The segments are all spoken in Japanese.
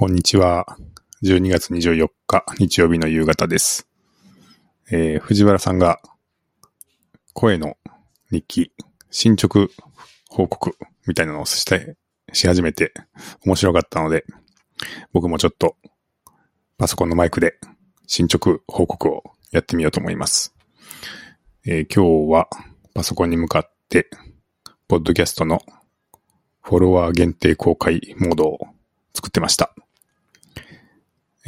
こんにちは。12月24日日曜日の夕方です。えー藤原さんが声の日記、進捗報告みたいなのをして、し始めて面白かったので、僕もちょっとパソコンのマイクで進捗報告をやってみようと思います。えー今日はパソコンに向かって、ポッドキャストのフォロワー限定公開モードを作ってました。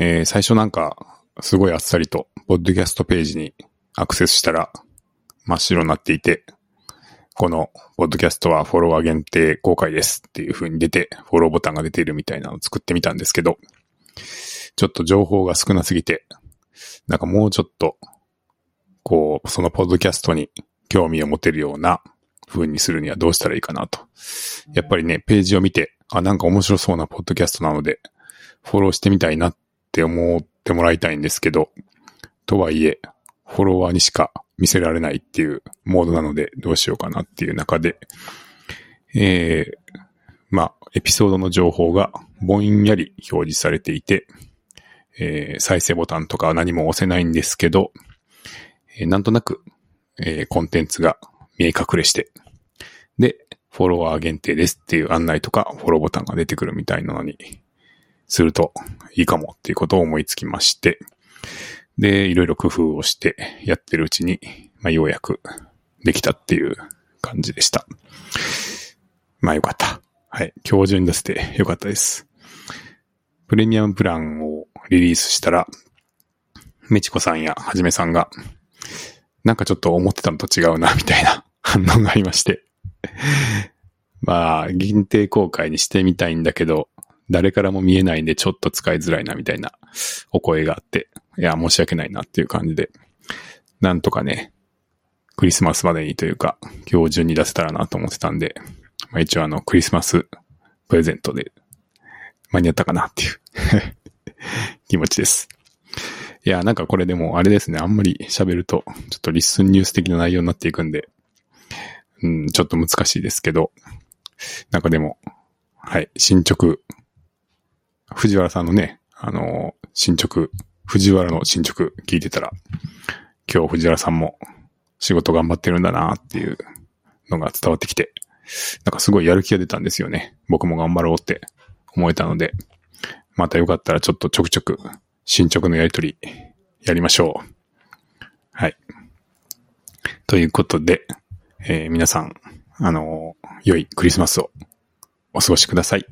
えー最初なんか、すごいあっさりと、ポッドキャストページにアクセスしたら、真っ白になっていて、この、ポッドキャストはフォロワー限定公開ですっていう風に出て、フォローボタンが出ているみたいなのを作ってみたんですけど、ちょっと情報が少なすぎて、なんかもうちょっと、こう、そのポッドキャストに興味を持てるような風にするにはどうしたらいいかなと。やっぱりね、ページを見て、あ、なんか面白そうなポッドキャストなので、フォローしてみたいなっって思ってもらいたいんですけど、とはいえ、フォロワーにしか見せられないっていうモードなので、どうしようかなっていう中で、えー、まあ、エピソードの情報がぼんやり表示されていて、えー再生ボタンとかは何も押せないんですけど、えーなんとなく、えーコンテンツが見え隠れして、で、フォロワー限定ですっていう案内とか、フォローボタンが出てくるみたいなのにするといいかもっていうことを思いつきまして、で、いろいろ工夫をしてやってるうちに、まあ、ようやくできたっていう感じでした。まあよかった。はい。今日中に出せてよかったです。プレミアムプランをリリースしたら、メチコさんやはじめさんが、なんかちょっと思ってたのと違うな、みたいな 反応がありまして。まあ、限定公開にしてみたいんだけど、誰からも見えないんでちょっと使いづらいなみたいなお声があって、いや、申し訳ないなっていう感じで、なんとかね、クリスマスまでにというか、今日中に出せたらなと思ってたんで、まあ一応あの、クリスマスプレゼントで間に合ったかなっていう 気持ちです。いや、なんかこれでもあれですね、あんまり喋ると、ちょっとリッスンニュース的な内容になっていくんで、うん、ちょっと難しいですけど、なんかでも、はい、進捗、藤原さんのね、あの進捗、藤原の進捗聞いてたら、今日藤原さんも仕事頑張ってるんだなっていうのが伝わってきて、なんかすごいやる気が出たんですよね。僕も頑張ろうって思えたので、またよかったらちょっとちょくちょく進捗のやりとりやりましょう。はい。ということで、えー皆さん、あのー良いクリスマスをお過ごしください。